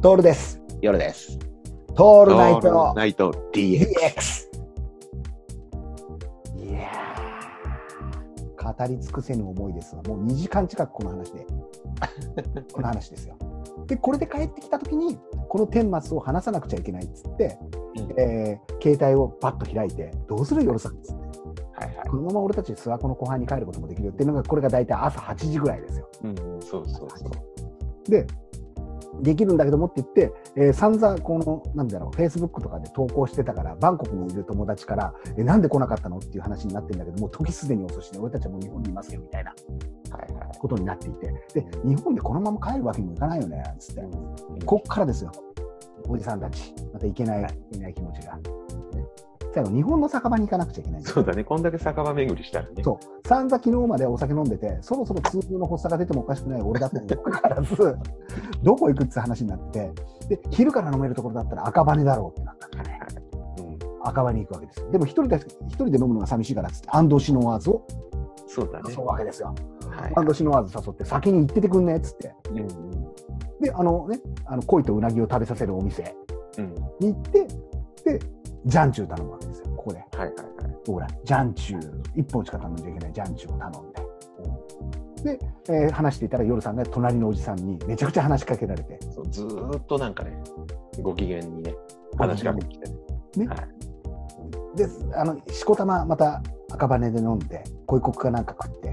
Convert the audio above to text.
トールです。夜です。トールナイトナイト DX。いやー語り尽くせぬ思いですわ。もう2時間近くこの話で。この話ですよ。で、これで帰ってきたときに、この顛末を話さなくちゃいけないっつって、うんえー携帯をパッと開いて、どうする夜さんっつって。はいはい。このまま俺たち諏訪湖の湖畔に帰ることもできるよっていうのが、これが大体朝8時ぐらいですよ。うん、そうそうそう。で、できるんだけどもって言って、えー、散々この、なんだろう、フェイスブックとかで投稿してたから、バンコクにいる友達から、えなんで来なかったのっていう話になってるんだけど、もう時すでに遅しで、俺たちはもう日本にいますよみたいなはいはい。ことになっていて、で、日本でこのまま帰るわけにもいかないよね、つって。こっからですよ、おじさんたち、またいけない、いけない気持ちが。ね最後、日本の酒場に行かなくちゃいけないそうだね。こんだけ酒場巡りしたらね。そう、散々昨日までお酒飲んでて、そろそろ痛風の発作が出てもおかしくない俺だったにもかかわらず、どこ行くって話になって、で、昼から飲めるところだったら赤羽だろうってなったからね。うん、赤羽に行くわけですよ。でも一人で、一人で飲むのが寂しいからっつって、アンドシノワーズをそうだね。誘うわけですよ。はいアンドシノワーズ誘って、先に行っててくんねっつって。うんうんで、あのね、あの鯉とうなぎを食べさせるお店うん。に行って、で、ジャンチュー頼むわけですよ、ここで。はいはいはい。僕ら、ジャンチュー、一本しか頼んじゃいけないジャンチューを頼んで。で、えー話していたら、夜さんが隣のおじさんにめちゃくちゃ話しかけられて、そうずーっとなんかね、ご機嫌にね、話しかけてきてね。ねはい。で、あの、しこたままた赤羽で飲んで、恋国かなんか食って、